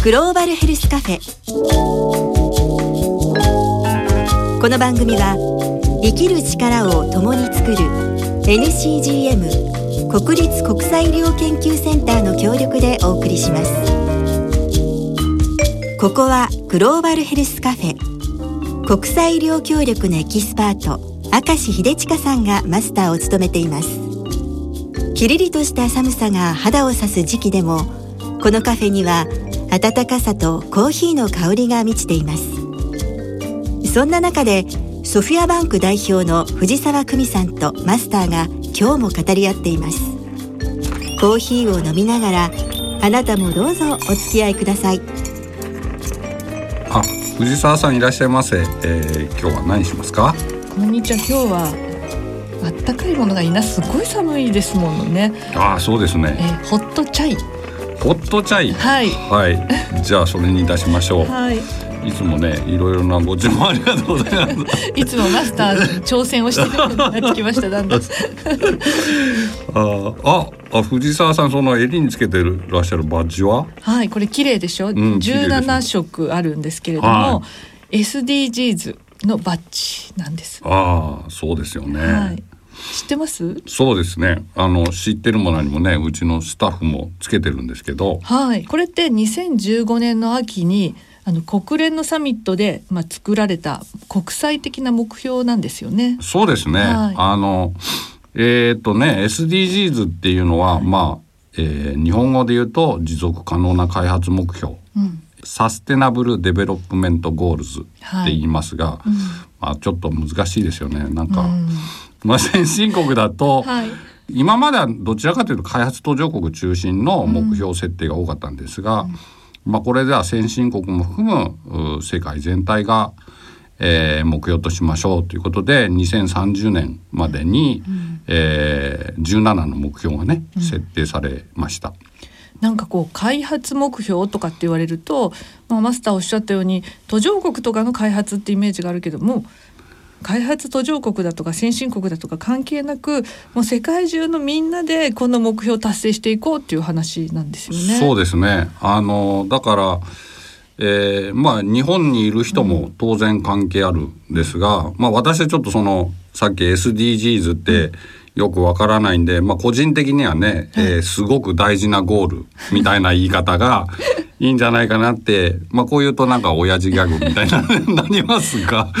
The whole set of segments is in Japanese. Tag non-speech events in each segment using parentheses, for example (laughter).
グローバルヘルスカフェ。この番組は生きる力を共に作る NCGM 国立国際医療研究センターの協力でお送りします。ここはグローバルヘルスカフェ。国際医療協力のエキスパート明石秀親さんがマスターを務めています。キリリとした寒さが肌を刺す時期でもこのカフェには暖かさとコーヒーの香りが満ちています。そんな中でソフィアバンク代表の藤沢久美さんとマスターが今日も語り合っています。コーヒーを飲みながらあなたもどうぞお付き合いください。あ、藤沢さんいらっしゃいませ、えー、今日は何しますか？こんにちは。今日はあったかいものがいいな。すごい寒いですものね。ああ、そうですえねーホットチャイホットチャイはい。はい、じゃあそれに出しましょう。はい。いつもね、いろいろなご注文ありがとうございます。(laughs) いつもマスター挑戦をしてるようになってきましただんだん。(laughs) あーあ、あ、藤沢さんその襟につけてるらっしゃるバッジは？はいこれ綺麗でしょ、ん綺麗です17色あるんですけれども、は SDGs のバッジなんです。ああ、そうですよね、はい知ってます？そうですね。あの知ってるものにもねうちのスタッフもつけてるんですけど。はい。これって2015年の秋にあの国連のサミットで、まあ、作られた国際的な目標なんですよね。そうですね、はい。あのえっ、とね SDGs っていうのは、まあ、えー日本語で言うと持続可能な開発目標。うん。 Sustainable Development Goals って言いますが、まあ、ちょっと難しいですよね。なんか、うんまあ、先進国だと、はい。今まではどちらかというと開発途上国中心の目標設定が多かったんですが、まあ、これでは先進国も含むう世界全体が、えー目標としましょうということで2030年までに、えー17の目標がね設定されました。なんかこう開発目標とかって言われると、まあ、マスターおっしゃったように途上国とかの開発ってイメージがあるけども開発途上国だとか先進国だとか関係なくもう世界中のみんなでこの目標を達成していこうっていう話なんですよね。そうですねあのだから、えーまあ日本にいる人も当然関係あるんですが、まあ私はちょっとそのさっき SDGs ってよくわからないんで、まあ個人的にはね、えーすごく大事なゴールみたいな言い方が (laughs) いいんじゃないかなって、まあこう言うとなんか親父ギャグみたいな (laughs) なりますが、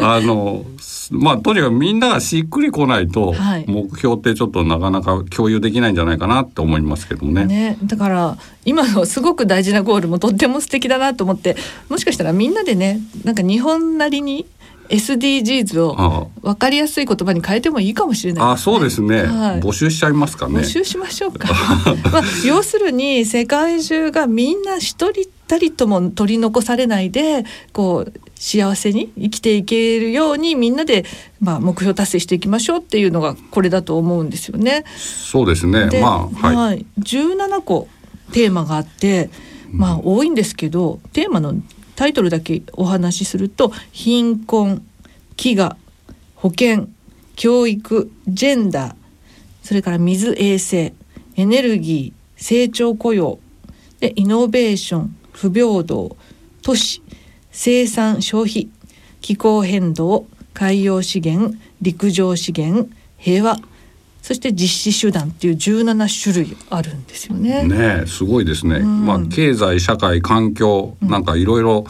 あの、まあとにかくみんながしっくりこないとはい目標ってちょっとなかなか共有できないんじゃないかなって思いますけどもね。ね、だから今のすごく大事なゴールもとっても素敵だなと思ってもしかしたらみんなでねなんか日本なりに SDGs を分かりやすい言葉に変えてもいいかもしれないあ、そうですね。はい募集しちゃいますかね募。集しましょうか。(laughs) まあ、要するに世界中がみんな一人たりとも取り残されないでこう幸せに生きていけるようにみんなで、まあ、目標達成していきましょうっていうのがこれだと思うんですよね。そうですね。で、まあ、はい。はい、17個テーマがあって、まあ多いんですけどテーマのタイトルだけお話しすると貧困飢餓保健教育ジェンダーそれから水衛生エネルギー成長雇用でイノベーション不平等都市生産消費気候変動海洋資源陸上資源平和。そして実施手段っていう17種類あるんですよね。ねえすごいですね。んまあ、経済、社会、環境、なんかいろいろ、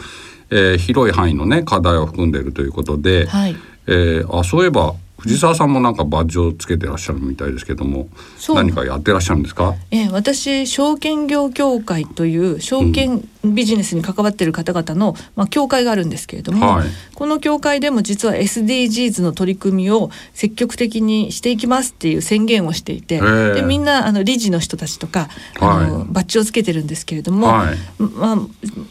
えー広い範囲のね、課題を含んでいるということで、はい。えーあ、そういえば、藤沢さんもなんかバッジをつけてらっしゃるみたいですけども、何かやってらっしゃるんですか？えー私証券業協会という証券ビジネスに関わっている方々の、まあ、協会があるんですけれども、はい。この協会でも実は SDGs の取り組みを積極的にしていきますっていう宣言をしていて、でみんなあの理事の人たちとかあの、はい。バッジをつけてるんですけれども、はい。まあ、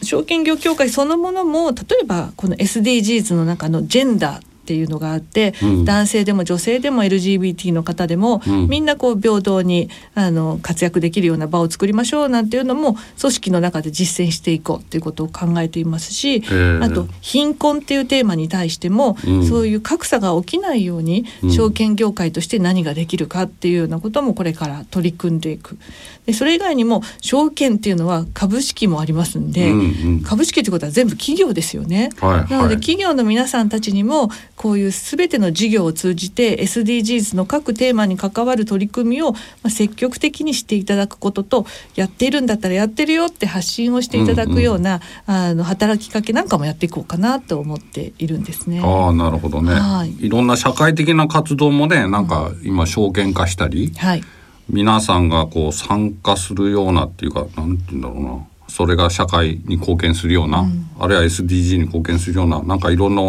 証券業協会そのものも例えばこの SDGs の中のジェンダーっっていうのがあって、うん。男性でも女性でも LGBT の方でも、うん。みんなこう平等にあの活躍できるような場を作りましょうなんていうのも組織の中で実践していこうっていうことを考えていますし、ーあと貧困っていうテーマに対しても、うん。そういう格差が起きないようにうん。証券業界として何ができるかっていうようなこともこれから取り組んでいく。でそれ以外にも証券っていうのは株式もありますんで、うんうん。株式ってことは全部企業ですよね。はいなのではい企業の皆さんたちにもこういうすべての事業を通じて SDGs の各テーマに関わる取り組みをまあ積極的にしていただくこととやっているんだったらやってるよって発信をしていただくような、あの働きかけなんかもやっていこうかなと思っているんですね。ああなるほどね、はい。い、ろんな社会的な活動もねなんか今証券化したり、はい、皆さんがこう参加するようなっていうかなんて言うんだろうな。それが社会に貢献するような、あるいは SDG に貢献するようななんかいろんな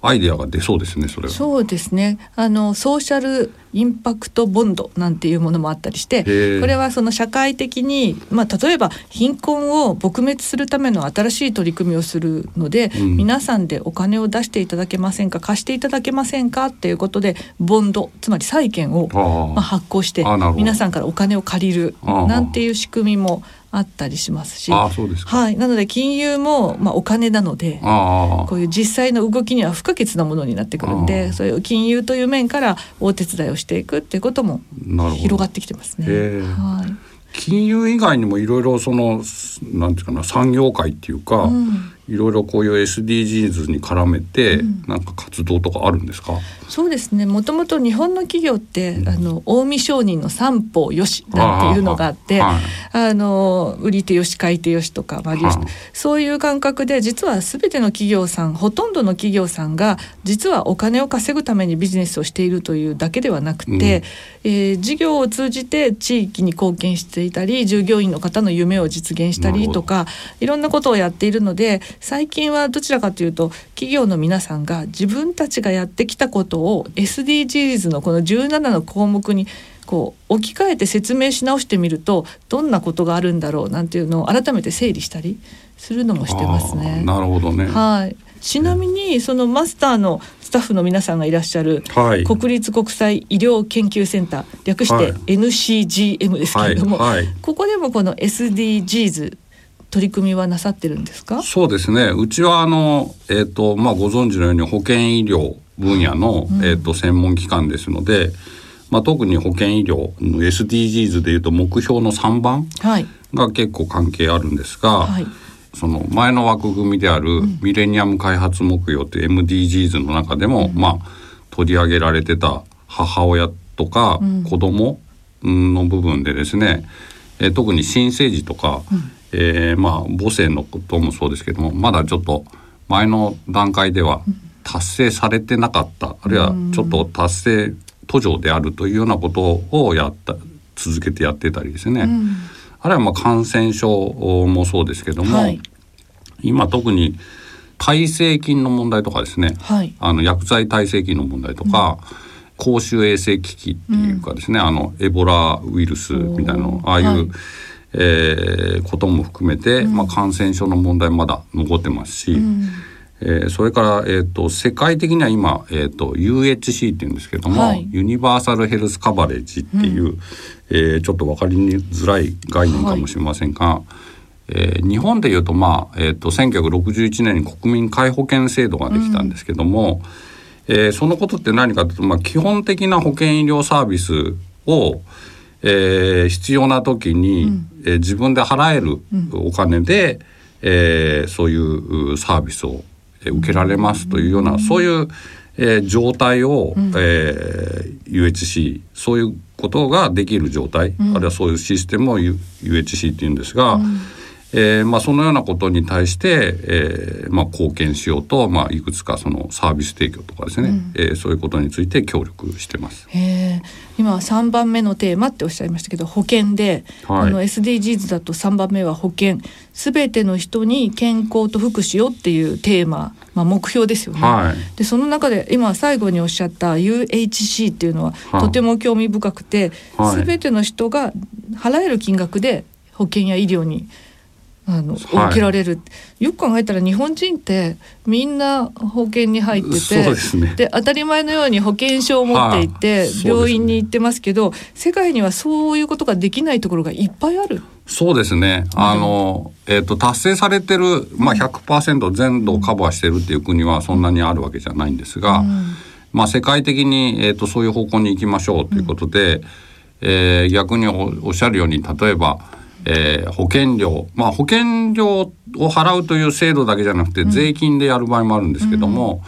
アイデアが出そうですねそれは。そうですね。あのソーシャルインパクトボンドなんていうものもあったりしてこれはその社会的に、まあ、例えば貧困を撲滅するための新しい取り組みをするので、うん。皆さんでお金を出していただけませんか貸していただけませんかっていうことでボンドつまり債券をまあ、発行して皆さんからお金を借りるなんていう仕組みもあったりしますし。はい、なので金融も、まあ、お金なので。ああこういう実際の動きには不可欠なものになってくるんあであそういう金融という面からお手伝いをしていくっていうことも広がってきてますね。金融以外にもいろいろそのなんていうかな産業界っていうか、うんいろいろこういう SDGs に絡めて、うん。なんか活動とかあるんですか？そうですね。もともと日本の企業って、あの近江商人の三方よしなんていうのがあってはい。あの売り手よし買い手よしとか、まあ利用しはいそういう感覚で実は全ての企業さんほとんどの企業さんが実はお金を稼ぐためにビジネスをしているというだけではなくて、うん。えー事業を通じて地域に貢献していたり従業員の方の夢を実現したりとかいろんなことをやっているので最近はどちらかというと企業の皆さんが自分たちがやってきたことを SDGs のこの17の項目にこう置き換えて説明し直してみるとどんなことがあるんだろうなんていうのを改めて整理したりするのもしてますあねあ。なるほどね。はい。ちなみにそのマスターのスタッフの皆さんがいらっしゃるはい。国立国際医療研究センター略してはい NCGM ですけれども、はいはいここでもこの SDGs 取り組みはなさってるんですか？そうですね。うちはあのえっ、とまあご存知のように保健医療分野の、えっ、と専門機関ですので、まあ特に保健医療の SDGs でいうと目標の3番はい。が結構関係あるんですが、はい。その前の枠組みであるミレニアム開発目標っていう MDGs の中でも、まあ取り上げられてた母親とかうん。子供うんの部分でですね、えー特に新生児とか、えーまあ母性のこともそうですけどもまだちょっと前の段階では達成されてなかった、あるいはちょっと達成途上であるというようなことをやった続けてやってたりですね、うん。あるいはまあ感染症もそうですけども、はい。今特に耐性菌の問題とかですね。はい。あの薬剤耐性菌の問題とか、公衆衛生危機っていうかですね、あのエボラウイルスみたいなのああいう、はいえーことも含めて、まあ、感染症の問題まだ残ってますし、うん。えーそれから、えー、と世界的には今、えー、と UHC っていうんですけども、はい。ユニバーサルヘルスカバレッジっていう、えーちょっと分かりづらい概念かもしれませんが、えー日本でいうと,、まあえー、と1961年に国民皆保険制度ができたんですけども、えーそのことって何かというと、まあ、基本的な保険医療サービスを、えー必要な時に、えー自分で払えるお金で、えーそういううサービスをえー受けられますというような、そういう、えー状態を、えー UHC そういうことができる状態、あるいはそういうシステムを U- UHC っていうんですが、えーまあ、そのようなことに対して、えーまあ、貢献しようと、まあ、いくつかそのサービス提供とかですね、えーそういうことについて協力してます。今は3番目のテーマっておっしゃいましたけど保険で、はい。あの SDGs だと3番目は保険。すべての人に健康と福祉をっていうテーマ、まあ、目標ですよね。はい。でその中で今最後におっしゃった UHC っていうのははい。とても興味深くて、はい。すべての人が払える金額で保険や医療にあの、はい。受けられる。よく考えたら日本人ってみんな保険に入っててですね。で当たり前のように保険証を持っていて、病院に行ってますけど世界にはそういうことができないところがいっぱいある。そうですね。あの、えっ、と、達成されてる、まあ100%全土をカバーしてるっていう国はそんなにあるわけじゃないんですが、まあ世界的に、えっ、と、そういう方向に行きましょうということで、えー逆におおっしゃるように、例えば、えー保険料、まあ保険料を払うという制度だけじゃなくて、税金でやる場合もあるんですけども、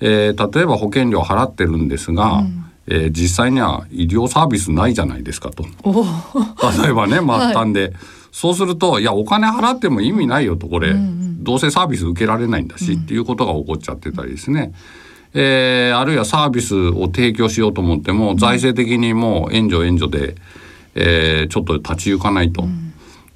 えー例えば保険料払ってるんですが、えー実際には医療サービスないじゃないですかと。お例えばね (laughs) 末端で、そうするといやお金払っても意味ないよとこれ、どうせサービス受けられないんだし、っていうことが起こっちゃってたりですね、えーあるいはサービスを提供しようと思っても、財政的にもう援助援助で、えーちょっと立ち行かないと。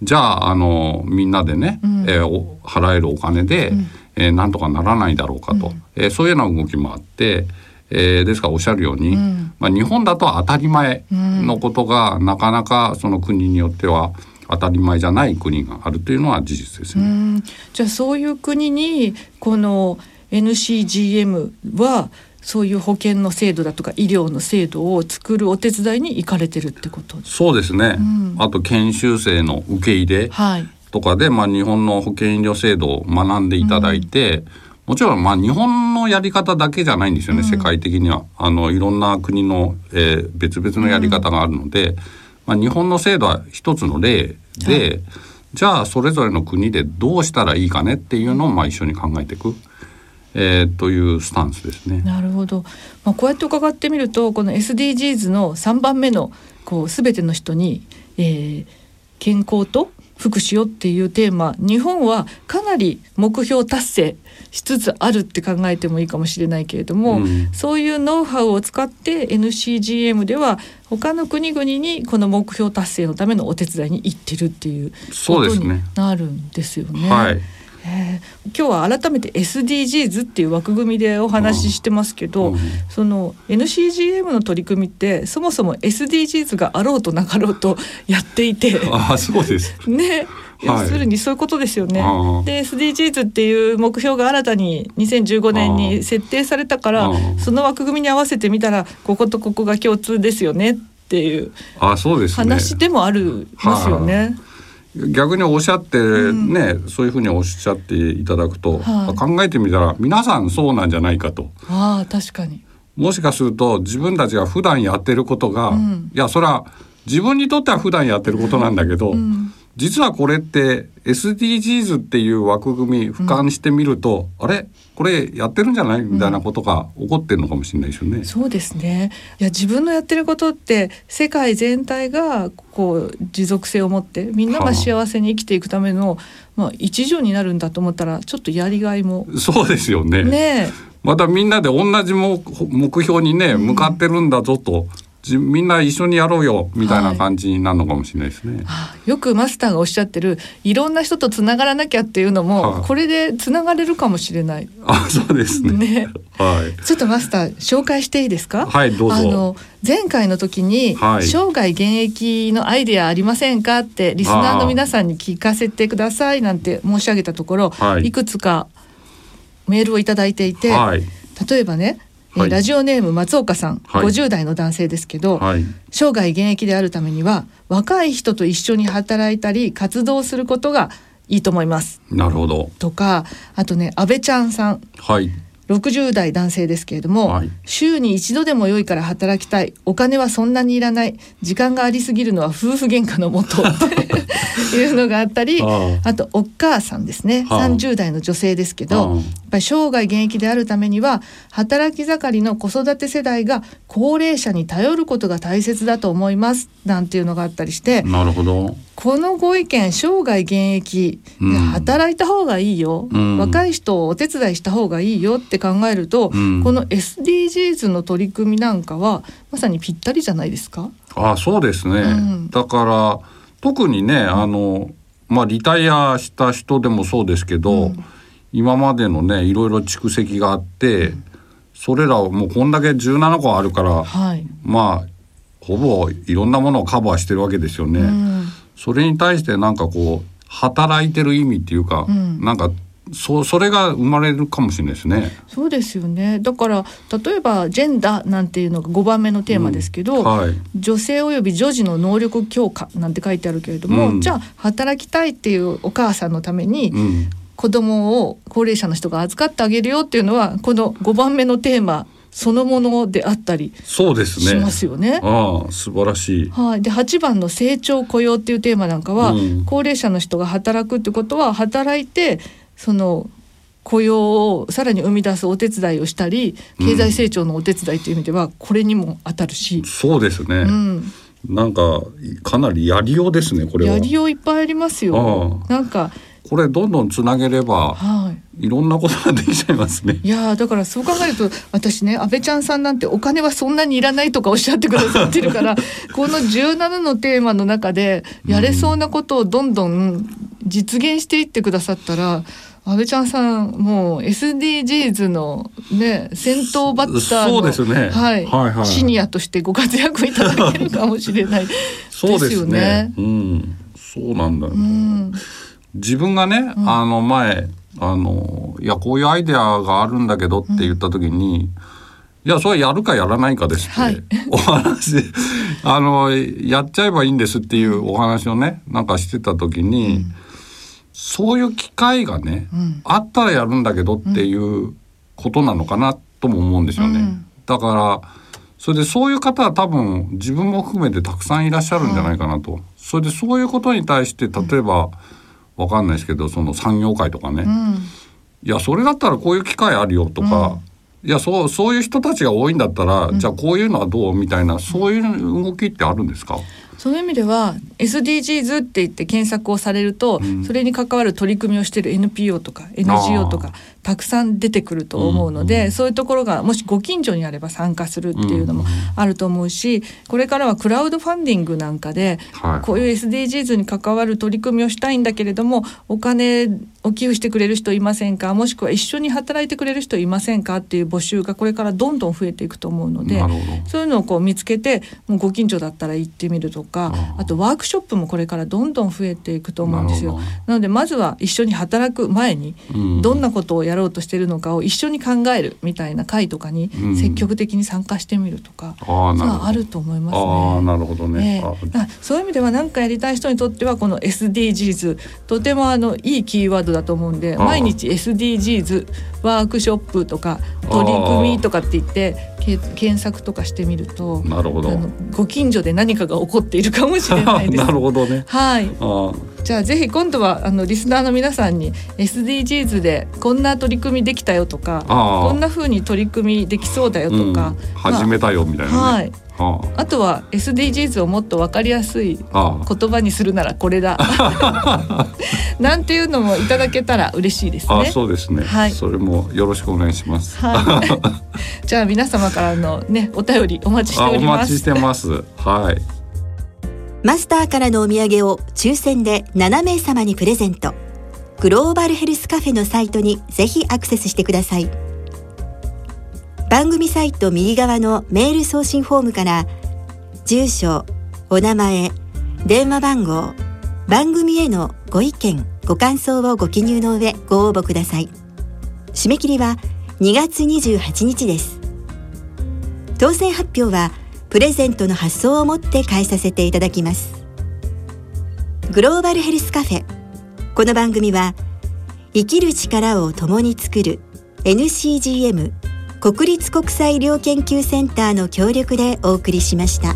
じゃああのみんなでね、えーお払えるお金で、えーなんとかならないだろうかと、えーそういうような動きもあって、えーですからおっしゃるように、まあ、日本だと当たり前のことが、なかなかその国によっては当たり前じゃない国があるというのは事実ですね。うん。じゃあそういう国にこの NCGM はそういう保険の制度だとか医療の制度を作るお手伝いに行かれてるってこと？そうですね、あと研修生の受け入れはい。とかで、まあ、日本の保険医療制度を学んでいただいて、もちろんまあ日本のやり方だけじゃないんですよね、世界的には。あのいろんな国の、えー別々のやり方があるので、まあ、日本の制度は一つの例で、じゃあそれぞれの国でどうしたらいいかねっていうのをまあ一緒に考えていく、えーというスタンスですね。なるほど、まあ、こうやって伺ってみるとこの SDGs の3番目のこう全ての人に、えー健康と福祉をっていうテーマ日本はかなり目標達成しつつあるって考えてもいいかもしれないけれども、うんそういうノウハウを使って NCGM では他の国々にこの目標達成のためのお手伝いに行ってるっていうことになるんですよね。はいえー今日は改めて SDGs っていう枠組みでお話ししてますけど、うんその NCGM の取り組みってそもそも SDGs があろうとなかろうとやっていて。ああそうです。(laughs) ね、要するにそういうことですよね。あーで SDGs っていう目標が新たに2015年に設定されたからその枠組みに合わせてみたらこことここが共通ですよねっていう。話でもあるますよね。逆におっしゃってね、そういうふうにおっしゃっていただくと、はい考えてみたら皆さんそうなんじゃないかと。ああ確かに。もしかすると自分たちが普段やってることが、んいやそれは自分にとっては普段やってることなんだけど、ん実はこれって SDGs っていう枠組み俯瞰してみると、あれ？これやってるんじゃない？みたいなことが起こってるのかもしれないですよね。そうですね。いや自分のやってることって世界全体がこう持続性を持ってみんなが幸せに生きていくための、まあ一助になるんだと思ったらちょっとやりがいも。そうですよね。ねまたみんなで同じ目目標にね向かってるんだぞと、じみんな一緒にやろうよみたいな感じになるのかもしれないですね。あよくマスターがおっしゃってるいろんな人とつながらなきゃっていうのも、はいこれでつながれるかもしれない。あそうですね。ねはい。ちょっとマスター紹介していいですか？はいどうぞあの前回の時に、はい生涯現役のアイデアありませんかってリスナーの皆さんに聞かせてくださいなんて申し上げたところ、はいい、くつかメールをいただいていて、はい。例えばね、えーはいラジオネーム松岡さん、はい50代の男性ですけど、はい。生涯現役であるためには若い人と一緒に働いたり活動することがいいと思いますなるほど。とかあとね安倍ちゃんさんはい。60代男性ですけれども、はい。週に一度でも良いから働きたい。お金はそんなにいらない。時間がありすぎるのは夫婦喧嘩のもとって (laughs) いうのがあったりああ。とお母さんですね、はあ。30代の女性ですけあ。どやっぱり生涯現役であるためには働き盛りの子育て世代が高齢者に頼ることが大切だと思いますなんていうのがあったりしてなるほど。このご意見生涯現役でうん。働いた方がいいよ、うん。若い人をお手伝いした方がいいよって考えると、うん。この SDGs の取り組みなんかはまさにぴったりじゃないですか？あそうですね。うん。だから特にねあのまあリタイアした人でもそうですけど、うん。今までのねいろいろ蓄積があって、それらをもうこんだけ17個あるから、はい、まあほぼいろんなものをカバーしてるわけですよね。うんそれに対してなんかこう働いてる意味っていうか、うんなんかそそれが生まれるかもしれないですね。そうですよねだから例えばジェンダーなんていうのが5番目のテーマですけど、はい。女性および女児の能力強化なんて書いてあるけれども、うんじゃあ働きたいっていうお母さんのためにうん。子供を高齢者の人が預かってあげるよっていうのはこの5番目のテーマそのものであったりそうですね。しますよね。ああ素晴らしい。はい、で8番の成長雇用っていうテーマなんかは、うん高齢者の人が働くってことは働いてその雇用をさらに生み出すお手伝いをしたり経済成長のお手伝いという意味ではこれにも当たるし、そうですね。うん、なんかかなりやりようですねこれはや。りよういっぱいありますよ。あなんかこれどんどんつなげればはいいろんなことができちゃいますね。いやーだからそう考えると私ね安倍ちゃんさんなんてお金はそんなにいらないとかおっしゃってくださってるから (laughs) この17のテーマの中でやれそうなことをどんどん実現していってくださったら、安倍ちゃんさんもう SDGs のね先頭バッターのそうですね。はいはいはいシニアとしてご活躍いただけるかもしれない。そうですよね。ね。うん、そうなんだよ、うん。自分がね、あの前あのいやこういうアイデアがあるんだけどって言った時に、いやそれやるかやらないかですって、はい。お話あのやっちゃえばいいんですっていうお話をねなんかしてた時に、そういう機会がね、うん。あったらやるんだけどっていうことなのかなとも思うんですよね。うん。だからそれでそういう方は多分自分も含めてたくさんいらっしゃるんじゃないかなと。それでそういうことに対して例えば、わかんないですけどその産業界とかね、うん。いやそれだったらこういう機会あるよとか、いやそうそういう人たちが多いんだったら、じゃあこういうのはどうみたいなそういう動きってあるんですか、そういう意味では SDGs って言って検索をされると、うん。それに関わる取り組みをしている NPO とか NGO とかたくさん出てくると思うので、うんうんそういうところがもしご近所にあれば参加するっていうのもあると思うしこれからはクラウドファンディングなんかではい。こういう SDGs に関わる取り組みをしたいんだけれどもお金を寄付してくれる人いませんか？もしくは一緒に働いてくれる人いませんか？っていう募集がこれからどんどん増えていくと思うのでそういうのをこう見つけてもうご近所だったら行ってみるとかああ。とワークショップもこれからどんどん増えていくと思うんですよ。なのでまずは一緒に働く前にうん。どんなことをやろうとしてるのかを一緒に考えるみたいな会とかにうん。積極的に参加してみるとか、ういうのはあると思いますね。ああなるほどね。そういう意味では何かやりたい人にとってはこの SDGs とてもあのいいキーワードだと思うんで毎日 SDGs ワークショップとか取り組みとかって言ってけ検索とかしてみるとなるほど。ご近所で何かが起こっているかもしれないです (laughs) な。るほどね。はい、あじゃあぜひ今度はあのリスナーの皆さんに SDGs でこんな取り組みできたよとかあこんな風に取り組みできそうだよとか、うん、始めたよみたいなね。はいああとは SDGs をもっと分かりやすい言葉にするならこれだ (laughs) なんていうのもいただけたら嬉しいですああね。そうですね、はいそれもよろしくお願いします。はい、(laughs) じゃあ皆様からのねお便りお待ちしてあおおります。待ちしてます。はい。マスターからのお土産を抽選で7名様にプレゼント。グローバルヘルスカフェのサイトにぜひアクセスしてください。番組サイト右側のメール送信フォームから、住所、お名前、電話番号、番組へのご意見、ご感想をご記入の上ご応募ください。締め切りは2月28日です。当選発表はプレゼントの発送をもって返させていただきますグローバルヘルスカフェこの番組は生きる力を共に作る NCGM 国立国際医療研究センターの協力でお送りしました。